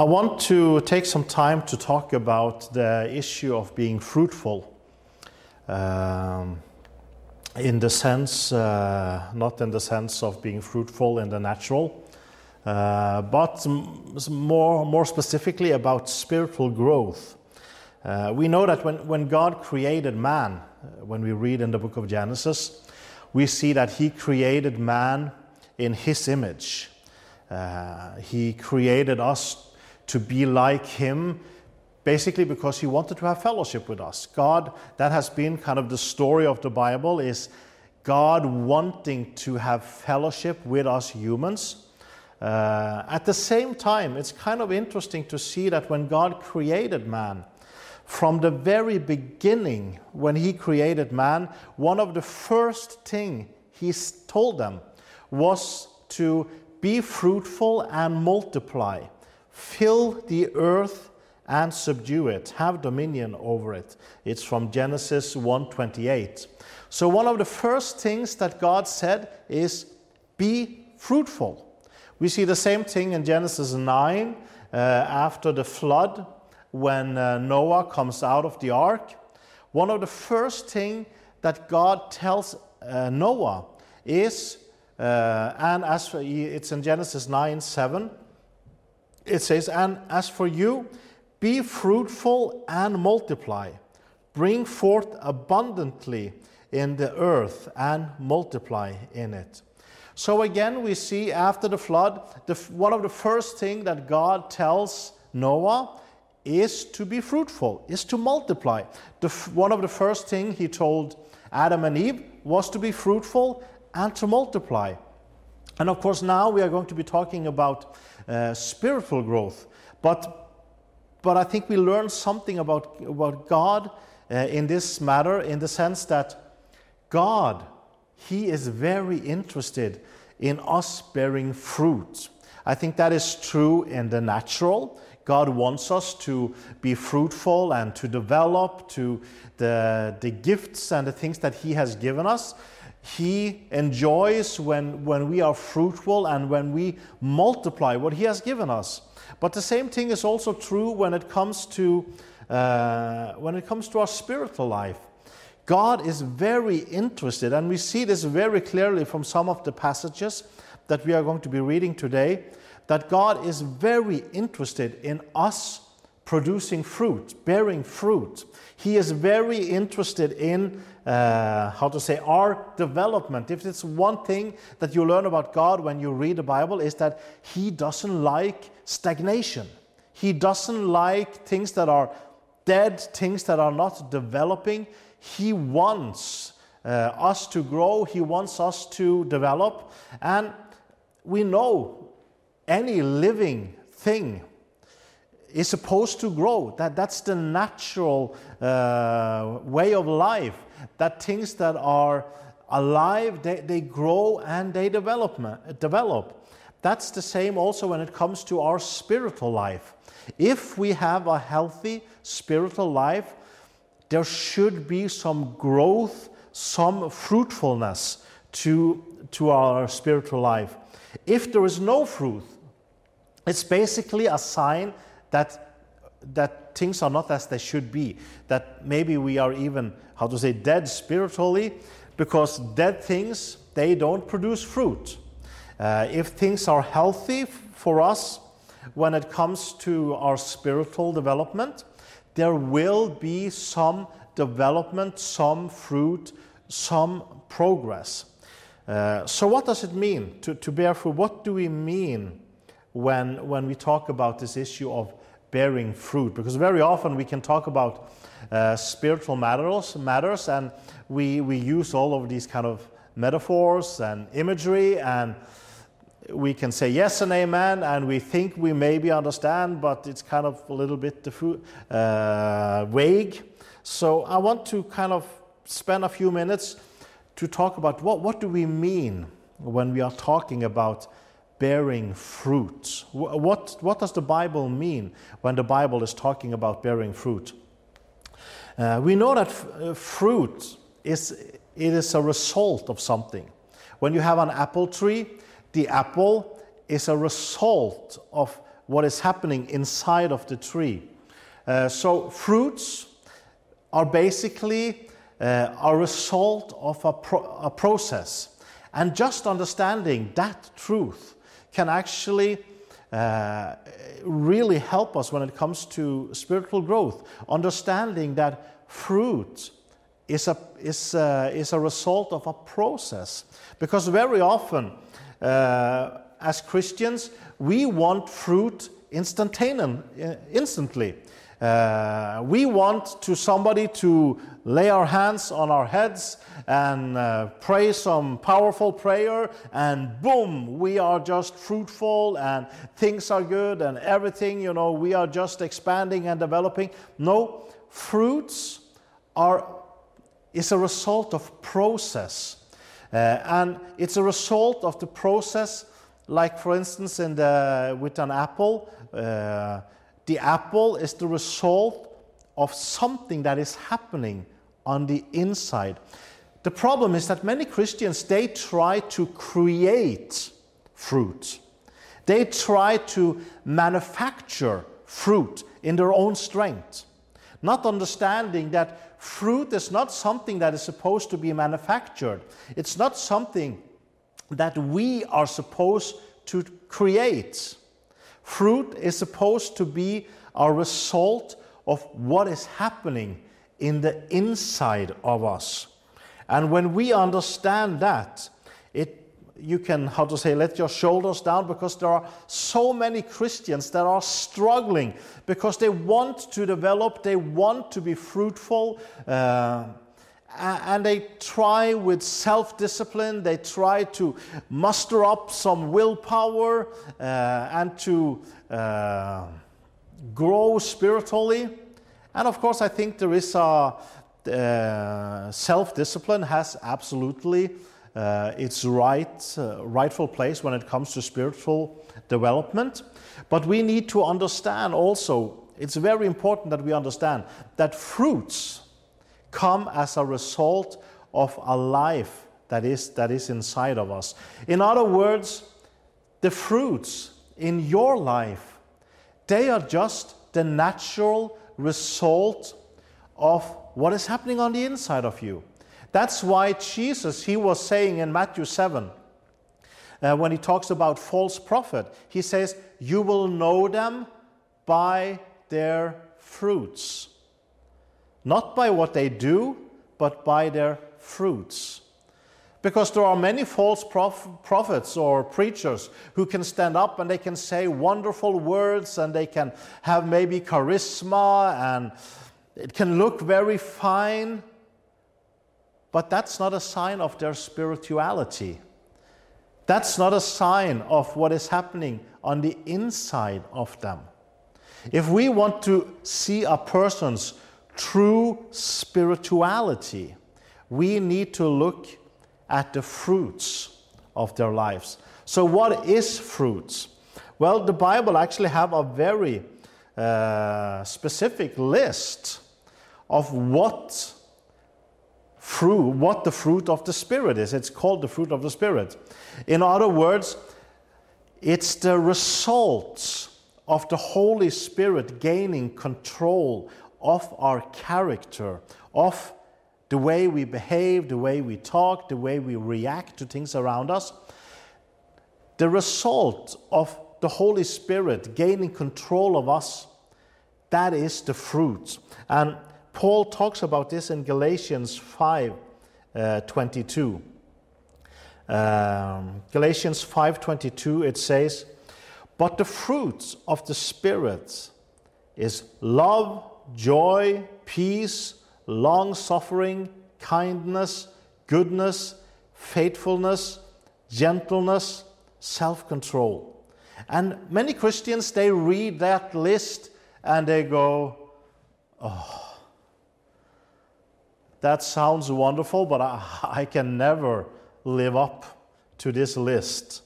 I want to take some time to talk about the issue of being fruitful. Um, in the sense, uh, not in the sense of being fruitful in the natural, uh, but more, more specifically about spiritual growth. Uh, we know that when, when God created man, uh, when we read in the book of Genesis, we see that He created man in His image. Uh, he created us to be like Him basically because He wanted to have fellowship with us. God, that has been kind of the story of the Bible, is God wanting to have fellowship with us humans. Uh, at the same time, it's kind of interesting to see that when God created man, from the very beginning, when He created man, one of the first thing He told them was to be fruitful and multiply, fill the earth and subdue it, have dominion over it. It's from Genesis 1:28. So one of the first things that God said is be fruitful. We see the same thing in Genesis 9 uh, after the flood when uh, Noah comes out of the ark. One of the first thing that God tells uh, Noah is uh, and as for, it's in Genesis 9 7, it says, And as for you, be fruitful and multiply, bring forth abundantly in the earth and multiply in it. So again, we see after the flood, the, one of the first things that God tells Noah is to be fruitful, is to multiply. The, one of the first things he told Adam and Eve was to be fruitful and to multiply. And of course, now we are going to be talking about uh, spiritual growth. But, but I think we learn something about, about God uh, in this matter in the sense that God, He is very interested in us bearing fruit. I think that is true in the natural. God wants us to be fruitful and to develop to the, the gifts and the things that He has given us. He enjoys when, when we are fruitful and when we multiply what He has given us. But the same thing is also true when it comes to, uh, when it comes to our spiritual life. God is very interested, and we see this very clearly from some of the passages that we are going to be reading today, that God is very interested in us producing fruit, bearing fruit. He is very interested in, uh, how to say, our development. If it's one thing that you learn about God when you read the Bible, is that He doesn't like stagnation. He doesn't like things that are dead, things that are not developing. He wants uh, us to grow, He wants us to develop. And we know any living thing is supposed to grow. That, that's the natural uh, way of life. That things that are alive, they, they grow and they develop, develop. That's the same also when it comes to our spiritual life. If we have a healthy spiritual life, there should be some growth, some fruitfulness to, to our spiritual life. If there is no fruit, it's basically a sign that, that things are not as they should be, that maybe we are even, how to say, dead spiritually, because dead things, they don't produce fruit. Uh, if things are healthy for us when it comes to our spiritual development, there will be some development, some fruit, some progress. Uh, so, what does it mean to, to bear fruit? What do we mean when, when we talk about this issue of bearing fruit. Because very often we can talk about uh, spiritual matters matters and we we use all of these kind of metaphors and imagery and we can say yes and amen and we think we maybe understand but it's kind of a little bit uh, vague. So i want to kind of spend a few minutes to talk about what, what do we mean when we are talking about bearing fruit. What, what does the Bible mean when the Bible is talking about bearing fruit? Uh, we know that f- uh, fruit is, it is a result of something. When you have an apple tree, the apple is a result of what is happening inside of the tree. Uh, so, fruits are basically uh, a result of a, pro- a process. And just understanding that truth can actually uh, really help us when it comes to spiritual growth. Understanding that fruit is a, is a, is a result of a process. Because very often, uh, as Christians, we want fruit instantaneously, uh. We want to somebody to lay our hands on our heads and uh, pray some powerful prayer, and boom, we are just fruitful and things are good and everything, you know, we are just expanding and developing. No, fruits are is a result of process. Uh, and it's a result of the process, like for instance, in the, with an apple. Uh, the apple is the result of something that is happening on the inside. The problem is that many Christians they try to create fruit. They try to manufacture fruit in their own strength, not understanding that fruit is not something that is supposed to be manufactured. It's not something that we are supposed to create. Fruit is supposed to be a result of what is happening in the inside of us. And when we understand that, it, you can, how to say, let your shoulders down because there are so many Christians that are struggling because they want to develop, they want to be fruitful. Uh, and they try with self discipline, they try to muster up some willpower uh, and to uh, grow spiritually. And of course, I think there is a uh, self discipline has absolutely uh, its right, uh, rightful place when it comes to spiritual development. But we need to understand also, it's very important that we understand that fruits come as a result of a life that is, that is inside of us. In other words, the fruits in your life, they are just the natural result of what is happening on the inside of you. That's why Jesus, he was saying in Matthew 7, uh, when he talks about false prophet, he says, You will know them by their fruits. Not by what they do, but by their fruits. Because there are many false prof- prophets or preachers who can stand up and they can say wonderful words and they can have maybe charisma and it can look very fine, but that's not a sign of their spirituality. That's not a sign of what is happening on the inside of them. If we want to see a person's true spirituality, we need to look at the fruits of their lives. So, what is fruits? Well, the Bible actually have a very uh, specific list of what fruit, what the fruit of the Spirit is. It's called the fruit of the Spirit. In other words, it's the results of the Holy Spirit gaining control of our character, of the way we behave, the way we talk, the way we react to things around us. The result of the Holy Spirit gaining control of us, that is the fruit. And Paul talks about this in Galatians 5 uh, 22. Um, Galatians 5:22 it says, "But the fruits of the spirit is love, joy, peace, long suffering, kindness, goodness, faithfulness, gentleness, self control. And many Christians, they read that list and they go, oh, that sounds wonderful, but I, I can never live up to this list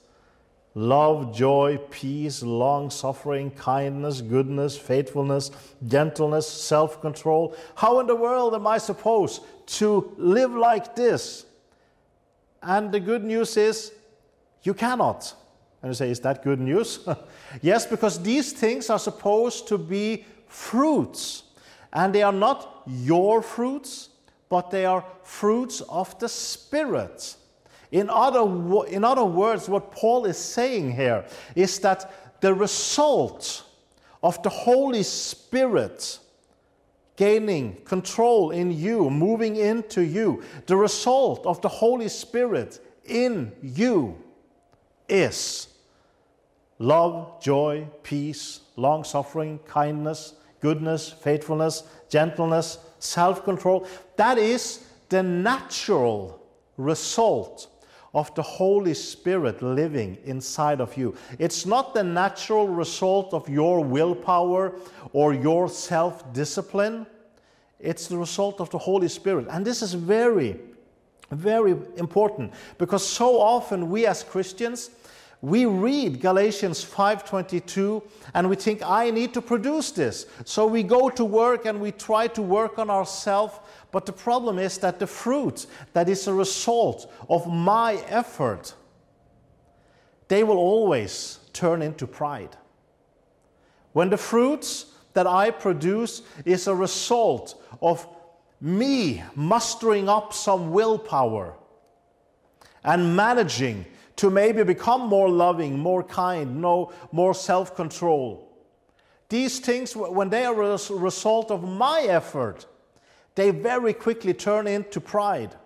love, joy, peace, long suffering, kindness, goodness, faithfulness, gentleness, self control. How in the world am I supposed to live like this? And the good news is, you cannot. And you say, Is that good news? yes, because these things are supposed to be fruits. And they are not your fruits, but they are fruits of the Spirit. In other, in other words, what Paul is saying here is that the result of the Holy Spirit gaining control in you, moving into you, the result of the Holy Spirit in you is love, joy, peace, long suffering, kindness, goodness, faithfulness, gentleness, self control. That is the natural result of the Holy Spirit living inside of you. It's not the natural result of your willpower or your self discipline, it's the result of the Holy Spirit. And this is very, very important because so often we as Christians we read Galatians 5:22 and we think I need to produce this. So we go to work and we try to work on ourselves, but the problem is that the fruit that is a result of my effort they will always turn into pride. When the fruits that I produce is a result of me mustering up some willpower and managing to maybe become more loving, more kind, no, more self control. These things, when they are a result of my effort, they very quickly turn into pride.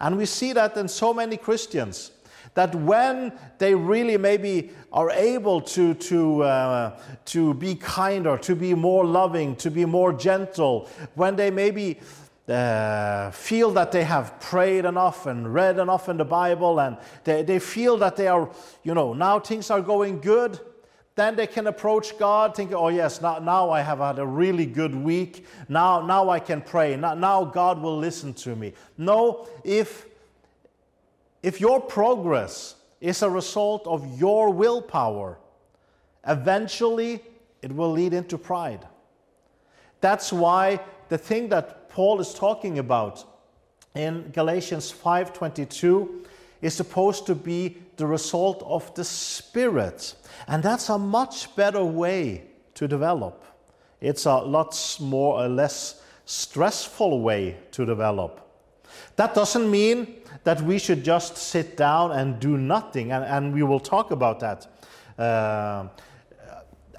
And we see that in so many Christians that when they really maybe are able to, to, uh, to be kinder, to be more loving, to be more gentle, when they maybe uh, feel that they have prayed enough and read enough in the Bible, and they, they feel that they are, you know, now things are going good, then they can approach God thinking, oh, yes, now, now I have had a really good week. Now, now I can pray. Now, now God will listen to me. No, if, if your progress is a result of your willpower, eventually it will lead into pride. That's why the thing that Paul is talking about in Galatians 5:22 is supposed to be the result of the spirit. And that's a much better way to develop. It's a lot more or less stressful way to develop. That doesn't mean that we should just sit down and do nothing, and, and we will talk about that. Uh,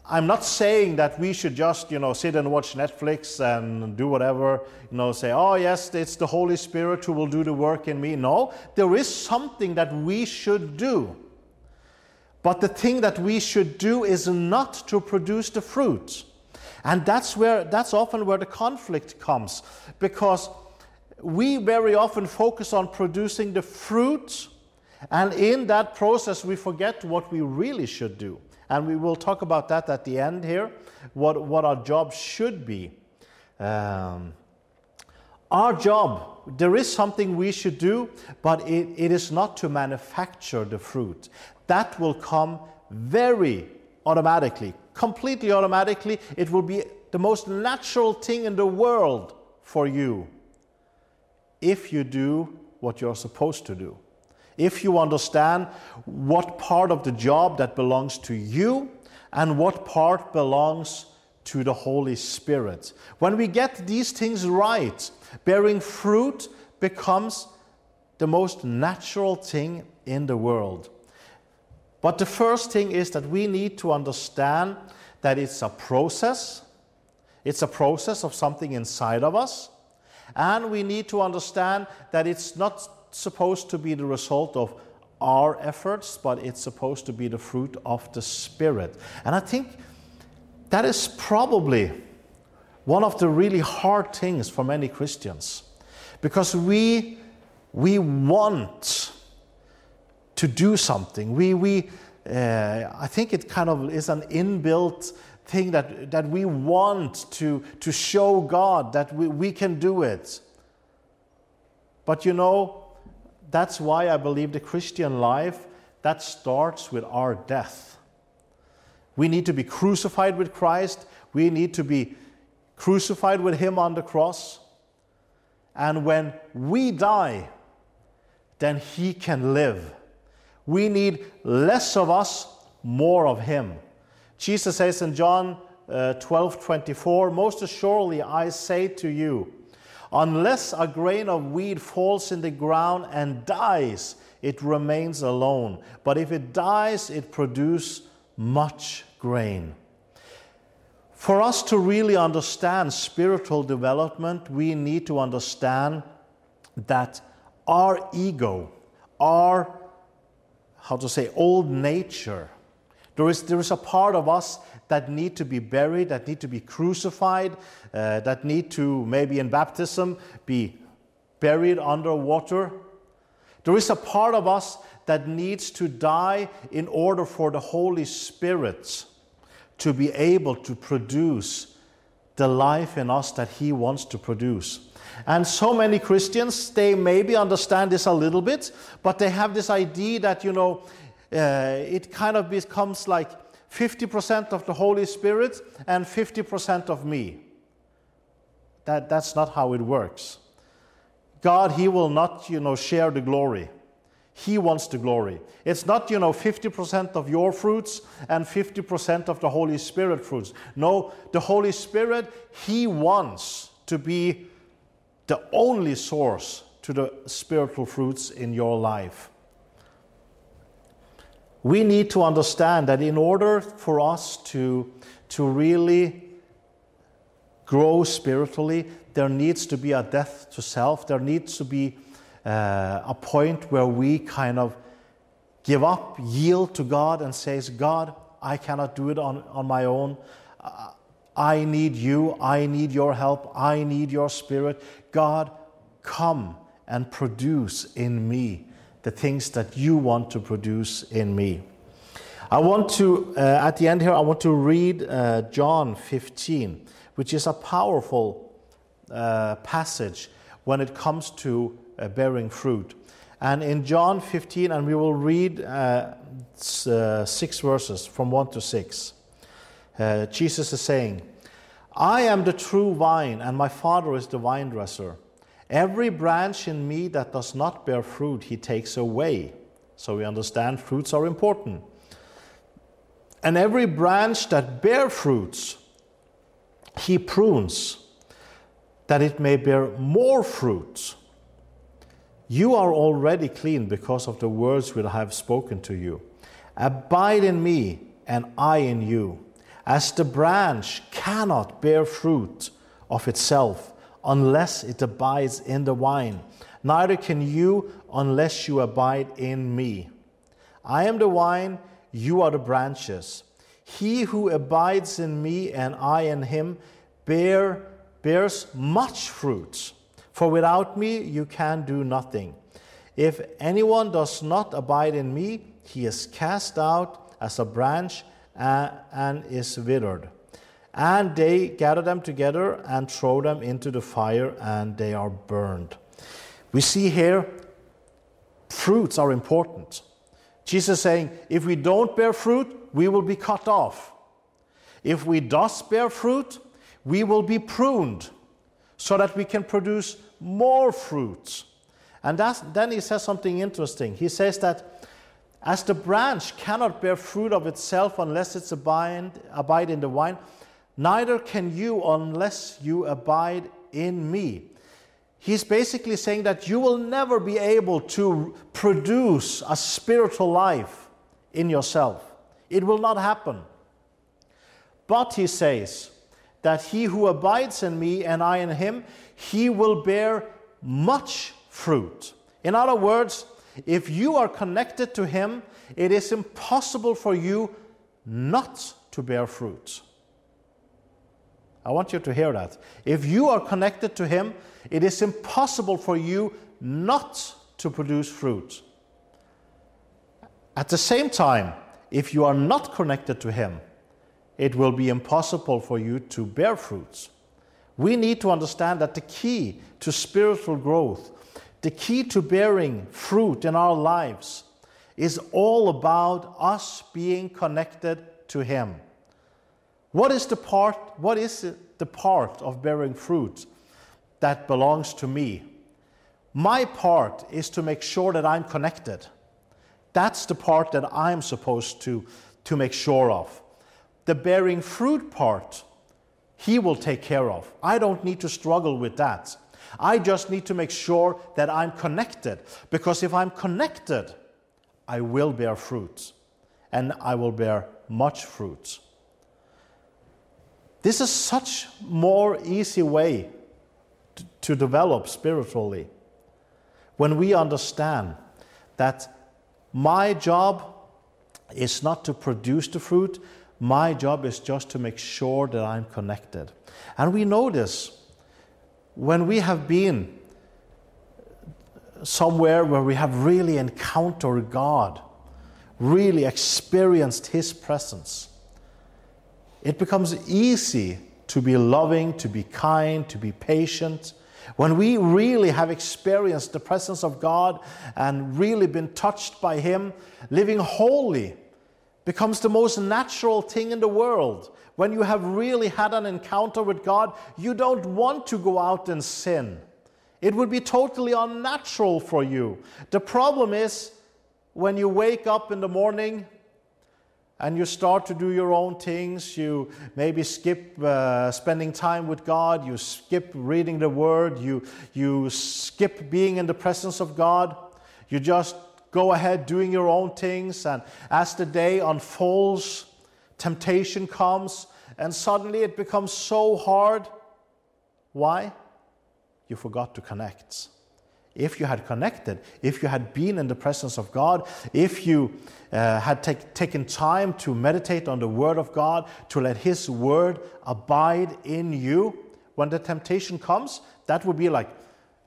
I'm not saying that we should just, you know, sit and watch Netflix and do whatever, you know, say, oh, yes, it's the Holy Spirit who will do the work in me. No, there is something that we should do. But the thing that we should do is not to produce the fruit. And that's where that's often where the conflict comes because we very often focus on producing the fruit and in that process we forget what we really should do. And we will talk about that at the end here, what, what our job should be. Um, our job, there is something we should do, but it, it is not to manufacture the fruit. That will come very automatically, completely automatically. It will be the most natural thing in the world for you if you do what you're supposed to do. If you understand what part of the job that belongs to you and what part belongs to the Holy Spirit. When we get these things right, bearing fruit becomes the most natural thing in the world. But the first thing is that we need to understand that it's a process. It's a process of something inside of us. And we need to understand that it's not supposed to be the result of our efforts, but it's supposed to be the fruit of the Spirit. And I think that is probably one of the really hard things for many Christians because we, we want to do something. We, we, uh, I think it kind of is an inbuilt thing that, that we want to, to show God that we, we can do it. But you know, that's why I believe the Christian life that starts with our death. We need to be crucified with Christ. We need to be crucified with him on the cross. And when we die, then he can live. We need less of us, more of Him. Jesus says in John uh, 12 24, Most assuredly I say to you, unless a grain of wheat falls in the ground and dies, it remains alone. But if it dies, it produces much grain. For us to really understand spiritual development, we need to understand that our ego, our, how to say, old nature, there is, there is a part of us that need to be buried, that need to be crucified, uh, that need to, maybe in baptism, be buried under water. There is a part of us that needs to die in order for the Holy Spirit to be able to produce the life in us that He wants to produce. And so many Christians, they maybe understand this a little bit, but they have this idea that, you know, uh, it kind of becomes like 50% of the Holy Spirit and 50% of me. That, that's not how it works. God, He will not, you know, share the glory. He wants the glory. It's not, you know, 50% of your fruits and 50% of the Holy Spirit fruits. No, the Holy Spirit, He wants to be the only source to the spiritual fruits in your life. We need to understand that in order for us to, to really grow spiritually, there needs to be a death to self. There needs to be uh, a point where we kind of give up, yield to God, and says, God, I cannot do it on, on my own. Uh, I need you. I need your help. I need your spirit. God, come and produce in me the things that you want to produce in me. I want to, uh, at the end here, I want to read uh, John 15, which is a powerful uh, passage when it comes to uh, bearing fruit. And in John 15, and we will read uh, uh, six verses from 1 to 6, uh, Jesus is saying, I am the true vine, and my Father is the vine dresser. Every branch in me that does not bear fruit, he takes away. So we understand fruits are important. And every branch that bear fruits, he prunes, that it may bear more fruits. You are already clean because of the words which I have spoken to you. Abide in me, and I in you. As the branch cannot bear fruit of itself unless it abides in the wine. neither can you unless you abide in me. I am the wine, you are the branches. He who abides in me and I in him bear, bears much fruit for without me you can do nothing. If anyone does not abide in me, he is cast out as a branch and is withered. And they gather them together and throw them into the fire, and they are burned. We see here fruits are important. Jesus saying, if we don't bear fruit, we will be cut off. If we does bear fruit, we will be pruned so that we can produce more fruits. And then he says something interesting. He says that as the branch cannot bear fruit of itself unless it's abide, abide in the vine, neither can you unless you abide in me. He's basically saying that you will never be able to produce a spiritual life in yourself. It will not happen. But he says that he who abides in me and I in him, he will bear much fruit. In other words, if you are connected to Him, it is impossible for you not to bear fruit. I want you to hear that. If you are connected to Him, it is impossible for you not to produce fruit. At the same time, if you are not connected to Him, it will be impossible for you to bear fruits. We need to understand that the key to spiritual growth, the key to bearing fruit in our lives, is all about us being connected to Him. What is the part, what is the part of bearing fruit that belongs to me? My part is to make sure that I'm connected. That's the part that I'm supposed to, to make sure of. The bearing fruit part, He will take care of. I don't need to struggle with that. I just need to make sure that I'm connected. Because if I'm connected, I will bear fruit. And I will bear much fruit. This is such more easy way to, to develop spiritually. When we understand that my job is not to produce the fruit, my job is just to make sure that I'm connected. And we know this when we have been somewhere where we have really encountered God, really experienced His presence, it becomes easy to be loving, to be kind, to be patient. When we really have experienced the presence of God and really been touched by Him, living holy becomes the most natural thing in the world. When you have really had an encounter with God, you don't want to go out and sin. It would be totally unnatural for you. The problem is when you wake up in the morning and you start to do your own things, you maybe skip uh, spending time with God, you skip reading the Word, you, you skip being in the presence of God, you just go ahead doing your own things, and as the day unfolds, temptation comes, and suddenly it becomes so hard. Why? You forgot to connect. If you had connected, if you had been in the presence of God, if you uh, had take, taken time to meditate on the Word of God, to let His Word abide in you, when the temptation comes, that would be like,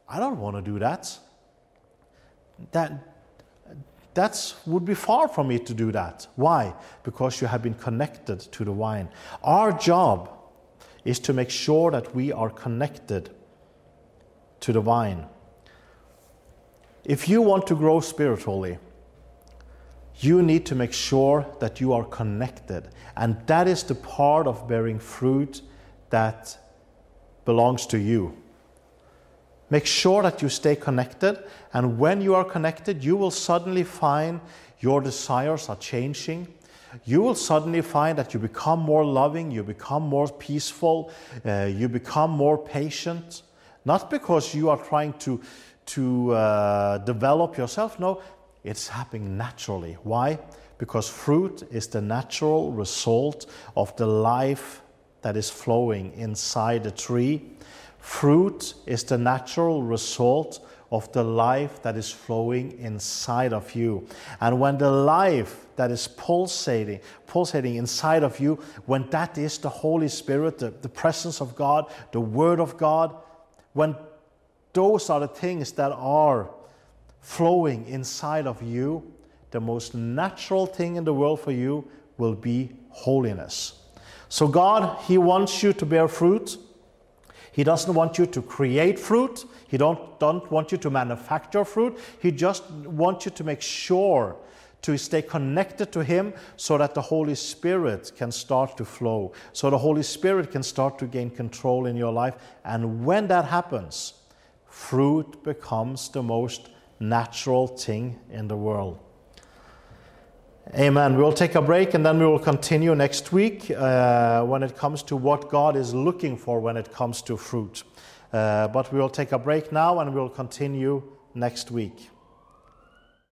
I don't want to do that. That, that would be far from me to do that. Why? Because you have been connected to the vine. Our job is to make sure that we are connected to the vine. If you want to grow spiritually, you need to make sure that you are connected. And that is the part of bearing fruit that belongs to you. Make sure that you stay connected, and when you are connected, you will suddenly find your desires are changing. You will suddenly find that you become more loving, you become more peaceful, uh, you become more patient. Not because you are trying to, to uh, develop yourself, no, it's happening naturally. Why? Because fruit is the natural result of the life that is flowing inside the tree Fruit is the natural result of the life that is flowing inside of you. And when the life that is pulsating, pulsating inside of you, when that is the Holy Spirit, the, the presence of God, the Word of God, when those are the things that are flowing inside of you, the most natural thing in the world for you will be holiness. So, God, He wants you to bear fruit. He doesn't want you to create fruit. He don't, don't want you to manufacture fruit. He just wants you to make sure to stay connected to Him so that the Holy Spirit can start to flow, so the Holy Spirit can start to gain control in your life. And when that happens, fruit becomes the most natural thing in the world. Amen. We'll take a break and then we will continue next week uh, when it comes to what God is looking for when it comes to fruit. Uh, but we will take a break now and we'll continue next week.